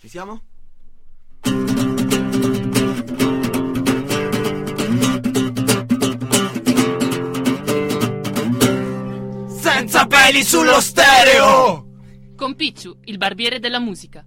Ci siamo? Senza peli sullo stereo! Con Picciu, il barbiere della musica.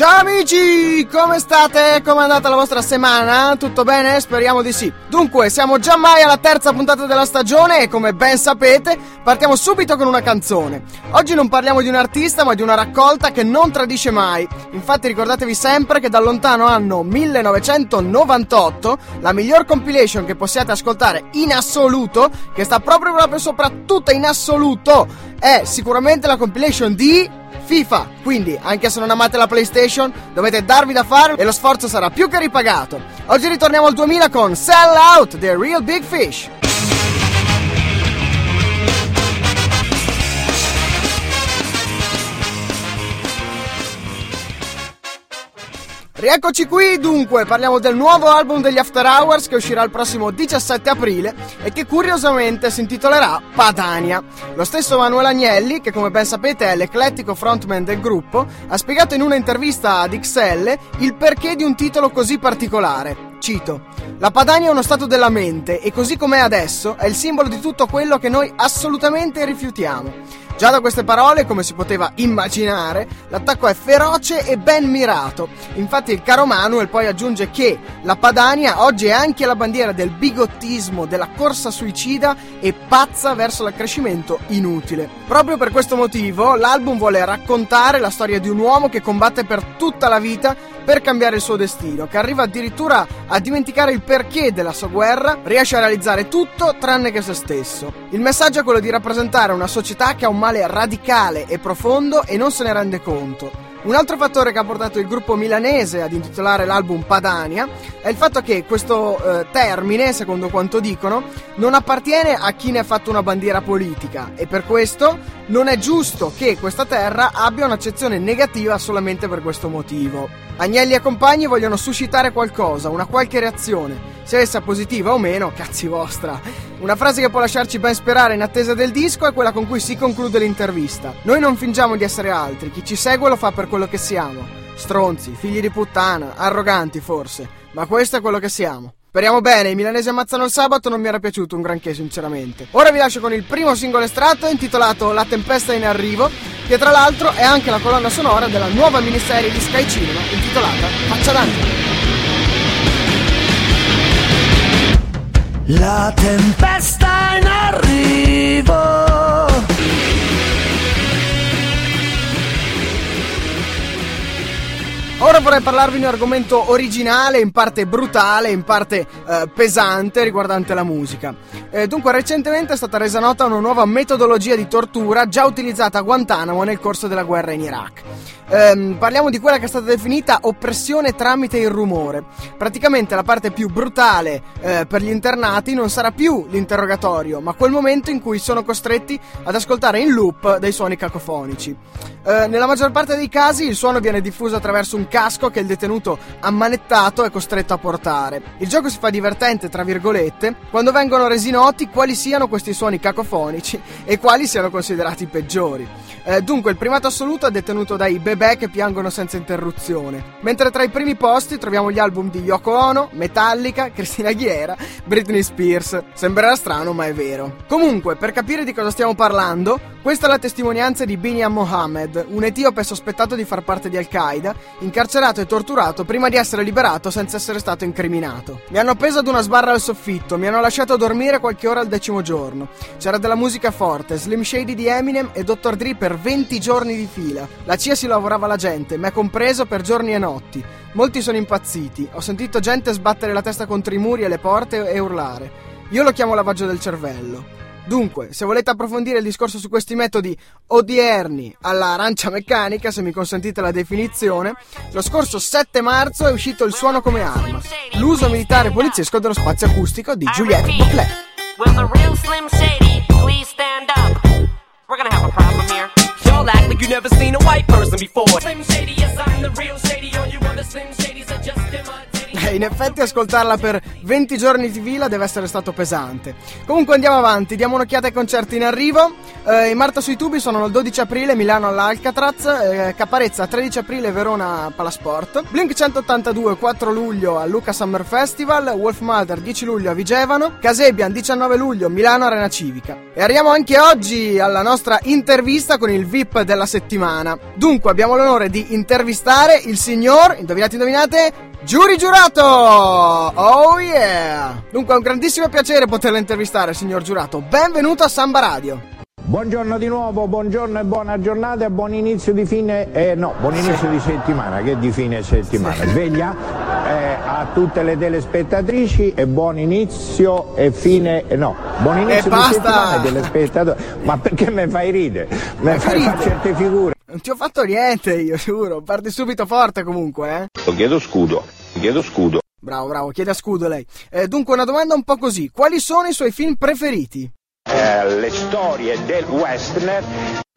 Ciao amici, come state? Come è andata la vostra settimana? Tutto bene? Speriamo di sì. Dunque, siamo già mai alla terza puntata della stagione e come ben sapete partiamo subito con una canzone. Oggi non parliamo di un artista ma di una raccolta che non tradisce mai. Infatti ricordatevi sempre che dal lontano anno 1998 la miglior compilation che possiate ascoltare in assoluto, che sta proprio proprio soprattutto in assoluto, è sicuramente la compilation di FIFA. Quindi, anche se non amate la PlayStation, dovete darvi da fare e lo sforzo sarà più che ripagato. Oggi ritorniamo al 2000 con Sell Out, The Real Big Fish. Rieccoci qui, dunque, parliamo del nuovo album degli After Hours che uscirà il prossimo 17 aprile e che curiosamente si intitolerà Padania. Lo stesso Manuel Agnelli, che come ben sapete è l'eclettico frontman del gruppo, ha spiegato in una intervista ad XL il perché di un titolo così particolare. Cito: La Padania è uno stato della mente e così com'è adesso è il simbolo di tutto quello che noi assolutamente rifiutiamo. Già da queste parole, come si poteva immaginare, l'attacco è feroce e ben mirato. Infatti il caro Manuel poi aggiunge che la Padania oggi è anche la bandiera del bigottismo, della corsa suicida e pazza verso l'accrescimento inutile. Proprio per questo motivo l'album vuole raccontare la storia di un uomo che combatte per tutta la vita per cambiare il suo destino, che arriva addirittura a dimenticare il perché della sua guerra, riesce a realizzare tutto tranne che se stesso. Il messaggio è quello di rappresentare una società che ha un male radicale e profondo e non se ne rende conto. Un altro fattore che ha portato il gruppo milanese ad intitolare l'album Padania è il fatto che questo eh, termine, secondo quanto dicono, non appartiene a chi ne ha fatto una bandiera politica e per questo non è giusto che questa terra abbia un'accezione negativa solamente per questo motivo. Agnelli e compagni vogliono suscitare qualcosa, una qualche reazione, sia essa positiva o meno, cazzi vostra. Una frase che può lasciarci ben sperare in attesa del disco è quella con cui si conclude l'intervista. Noi non fingiamo di essere altri, chi ci segue lo fa per quello che siamo. Stronzi, figli di puttana, arroganti forse, ma questo è quello che siamo. Speriamo bene, i milanesi ammazzano il sabato non mi era piaciuto un granché sinceramente. Ora vi lascio con il primo singolo estratto intitolato La tempesta in arrivo, che tra l'altro è anche la colonna sonora della nuova miniserie di Sky Cinema intitolata Faccia d'angelo. La tempesta in arrivo. Ora vorrei parlarvi di un argomento originale, in parte brutale, in parte eh, pesante riguardante la musica. Eh, dunque, recentemente è stata resa nota una nuova metodologia di tortura già utilizzata a Guantanamo nel corso della guerra in Iraq. Eh, parliamo di quella che è stata definita oppressione tramite il rumore. Praticamente la parte più brutale eh, per gli internati non sarà più l'interrogatorio, ma quel momento in cui sono costretti ad ascoltare in loop dei suoni cacofonici. Eh, nella maggior parte dei casi il suono viene diffuso attraverso un casco che il detenuto ammanettato è costretto a portare. Il gioco si fa divertente, tra virgolette, quando vengono resi noti quali siano questi suoni cacofonici e quali siano considerati peggiori. Eh, dunque, il primato assoluto è detenuto dai bebè che piangono senza interruzione, mentre tra i primi posti troviamo gli album di Yoko Ono, Metallica, Cristina Aguilera, Britney Spears. Sembrerà strano, ma è vero. Comunque, per capire di cosa stiamo parlando, questa è la testimonianza di Biniam Mohammed, un etiope sospettato di far parte di Al-Qaeda, incarcerato e torturato prima di essere liberato senza essere stato incriminato. Mi hanno appeso ad una sbarra al soffitto, mi hanno lasciato dormire qualche ora al decimo giorno. C'era della musica forte, Slim Shady di Eminem e Dr. Dre per 20 giorni di fila. La CIA si lavorava la gente, me compreso per giorni e notti. Molti sono impazziti, ho sentito gente sbattere la testa contro i muri e le porte e urlare. Io lo chiamo lavaggio del cervello. Dunque, se volete approfondire il discorso su questi metodi odierni alla arancia meccanica, se mi consentite la definizione, lo scorso 7 marzo è uscito Il suono come arma, l'uso militare poliziesco dello spazio acustico di Juliette Bouclet. Will the real Slim Shady please stand up? We're gonna have a problem here. You never seen a white person before. Slim Shady, yes, I'm the real in effetti ascoltarla per 20 giorni di fila deve essere stato pesante. Comunque andiamo avanti, diamo un'occhiata ai concerti in arrivo. Eh, in Marta sui tubi sono il 12 aprile Milano all'Alcatraz, eh, Caparezza 13 aprile Verona Palasport, Blink 182 4 luglio al Luca Summer Festival, Wolf Mother 10 luglio a Vigevano, Casebian 19 luglio Milano Arena Civica. E arriviamo anche oggi alla nostra intervista con il VIP della settimana. Dunque abbiamo l'onore di intervistare il signor, indovinate indovinate, Giuri Giurato! Oh yeah! Dunque è un grandissimo piacere poterla intervistare, signor Giurato. Benvenuto a Samba Radio. Buongiorno di nuovo, buongiorno e buona giornata e buon inizio di fine, eh, no, buon inizio di settimana, che di fine settimana. Sveglia eh, a tutte le telespettatrici e buon inizio e fine, eh, no, buon inizio di basta! settimana ai telespettatori. Ma perché mi fai ridere? Mi fai fare certe figure. Non ti ho fatto niente, io giuro. Parti subito forte comunque, eh. Chiedo scudo, chiedo scudo. Bravo, bravo, chiede a scudo lei. Eh, dunque, una domanda un po' così. Quali sono i suoi film preferiti? Eh, le storie del western,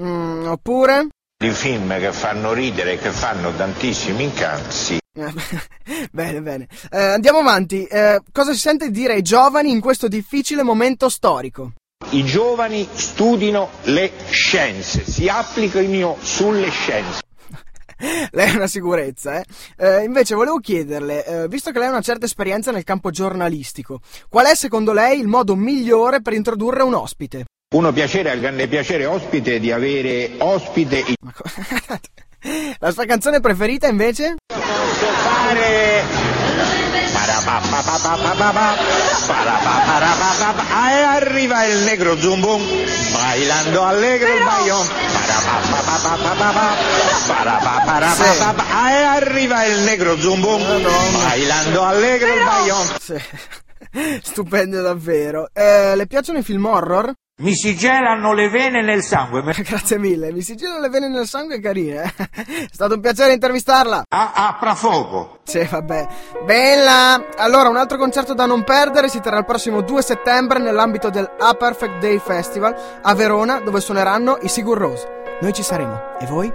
Mm, oppure? di film che fanno ridere e che fanno tantissimi incanti. Eh, bene, bene. Eh, andiamo avanti. Eh, cosa si sente di dire ai giovani in questo difficile momento storico? I giovani studino le scienze, si applicano sulle scienze. lei è una sicurezza, eh? Eh, invece volevo chiederle, eh, visto che lei ha una certa esperienza nel campo giornalistico, qual è secondo lei il modo migliore per introdurre un ospite? Uno piacere, al grande piacere ospite di avere ospite il La sua canzone preferita invece? posso fare e arriva il negro zumbum bailando allegro il. Ah, e arriva il negro zumbum bailando allegro il bayon Sì. Stupendo davvero. Eh, le piacciono i film horror? Mi si gelano le vene nel sangue. Grazie mille, mi si girano le vene nel sangue carine. eh. È stato un piacere intervistarla. A, apra fuoco. Sì, vabbè. Bella! Allora, un altro concerto da non perdere si terrà il prossimo 2 settembre nell'ambito del A Perfect Day Festival a Verona, dove suoneranno i Sigur Rose. Noi ci saremo. E voi?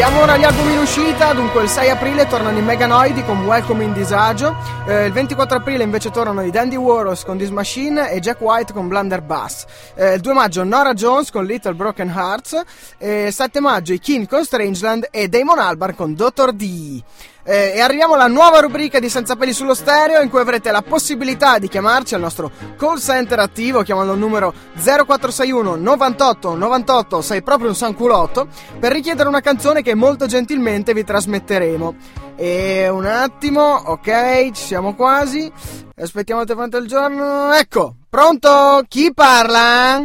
Abbiamo ora gli album in uscita, dunque il 6 aprile tornano i Meganoidi con Welcome in Disagio, eh, il 24 aprile invece tornano i Dandy Warhols con This Machine e Jack White con Blunderbuss, eh, il 2 maggio Nora Jones con Little Broken Hearts, eh, il 7 maggio i King con Strangeland e Damon Albarn con Dr. D. Eh, e arriviamo alla nuova rubrica di Senza peli sullo stereo in cui avrete la possibilità di chiamarci al nostro call center attivo chiamando il numero 0461 98 98 sei proprio un sanculotto per richiedere una canzone che molto gentilmente vi trasmetteremo. E un attimo, ok, ci siamo quasi. Aspettiamo il telefono del giorno. Ecco, pronto? Chi parla?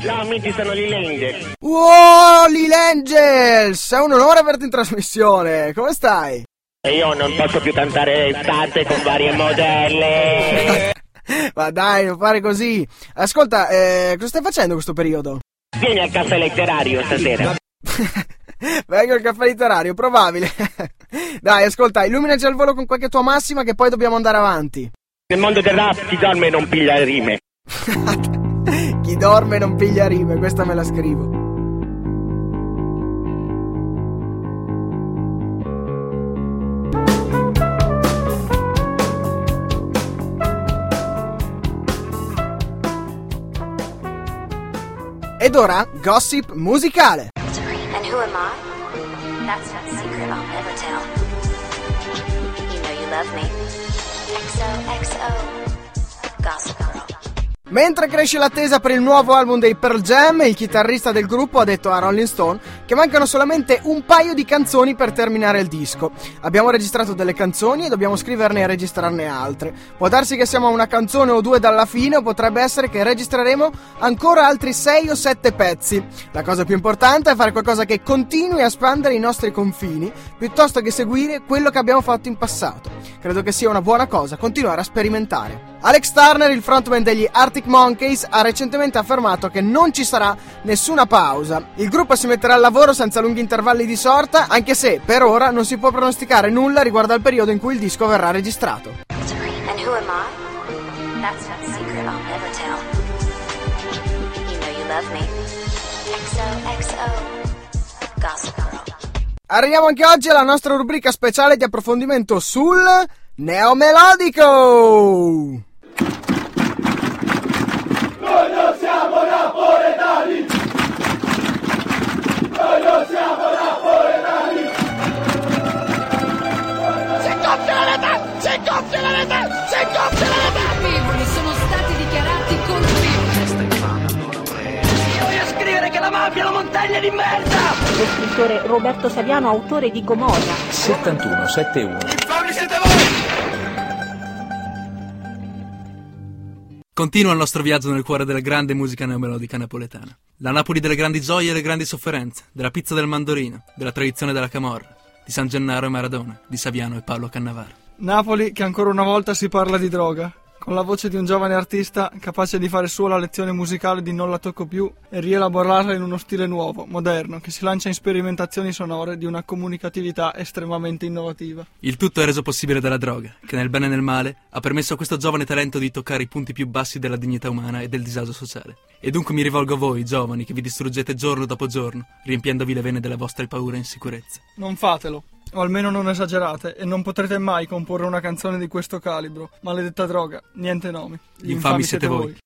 Ciao amici, sono Lil Angel. Wow, Lil Angels! È un onore averti in trasmissione. Come stai? E io non posso più cantare estate con varie modelle. Ma dai, non fare così. Ascolta, eh, cosa stai facendo in questo periodo? Vieni al caffè letterario stasera. Vengo al caffè letterario, probabile. dai, ascolta, illuminaci al volo con qualche tua massima che poi dobbiamo andare avanti. Nel mondo del rap chi dorme non piglia rime. Chi dorme non piglia rime, questa me la scrivo. Ed ora, gossip musicale. And who am I? That's not a secret I'll never tell. You know you love me. XOXO. Gossip. Mentre cresce l'attesa per il nuovo album dei Pearl Jam, il chitarrista del gruppo ha detto a Rolling Stone che mancano solamente un paio di canzoni per terminare il disco. Abbiamo registrato delle canzoni e dobbiamo scriverne e registrarne altre. Può darsi che siamo a una canzone o due dalla fine o potrebbe essere che registreremo ancora altri 6 o 7 pezzi. La cosa più importante è fare qualcosa che continui a espandere i nostri confini piuttosto che seguire quello che abbiamo fatto in passato. Credo che sia una buona cosa continuare a sperimentare. Alex Turner, il frontman degli Arctic Monkeys, ha recentemente affermato che non ci sarà nessuna pausa. Il gruppo si metterà al lavoro senza lunghi intervalli di sorta, anche se per ora non si può pronosticare nulla riguardo al periodo in cui il disco verrà registrato. XOXO. Gossip Girl. Arriviamo anche oggi alla nostra rubrica speciale di approfondimento sul neomelodico. colpevoli che la montagna di merda! Lo scrittore Roberto Saviano, autore di Gomorra. 71 71. Infami siete voi! Continua il nostro viaggio nel cuore della grande musica neomelodica napoletana. La Napoli delle grandi gioie e le grandi sofferenze, della pizza del mandorino, della tradizione della camorra, di San Gennaro e Maradona, di Saviano e Paolo Cannavaro. Napoli che ancora una volta si parla di droga, con la voce di un giovane artista capace di fare sua la lezione musicale di Non la tocco più e rielaborarla in uno stile nuovo, moderno, che si lancia in sperimentazioni sonore di una comunicatività estremamente innovativa. Il tutto è reso possibile dalla droga, che nel bene e nel male ha permesso a questo giovane talento di toccare i punti più bassi della dignità umana e del disagio sociale. E dunque mi rivolgo a voi, giovani, che vi distruggete giorno dopo giorno, riempiendovi le vene delle vostre paure e insicurezze. Non fatelo. O almeno non esagerate, e non potrete mai comporre una canzone di questo calibro. Maledetta droga, niente nomi. Gli infami siete voi.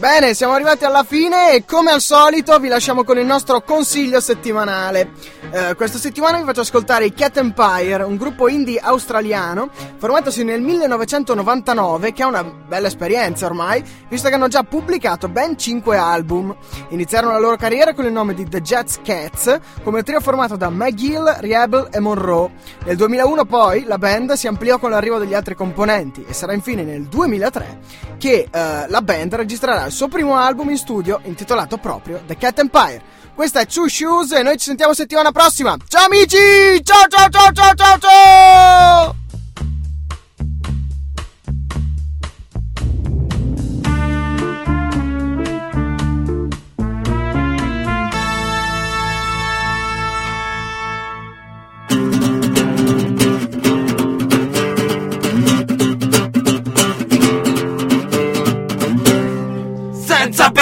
Bene, siamo arrivati alla fine e come al solito vi lasciamo con il nostro consiglio settimanale. Eh, questa settimana vi faccio ascoltare i Cat Empire, un gruppo indie australiano formatosi nel 1999 che ha una bella esperienza ormai, visto che hanno già pubblicato ben 5 album. Iniziarono la loro carriera con il nome di The Jets Cats, come trio formato da McGill, Riebel e Monroe. Nel 2001 poi la band si ampliò con l'arrivo degli altri componenti e sarà infine nel 2003 che eh, la band registrerà il suo primo album in studio intitolato proprio The Cat Empire. Questa è Two Shoes e noi ci sentiamo settimana prossima. Ciao amici! Ciao ciao ciao ciao ciao ciao!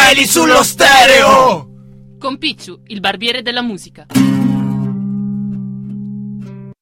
Peli sullo Picciu, il barbiere della musica.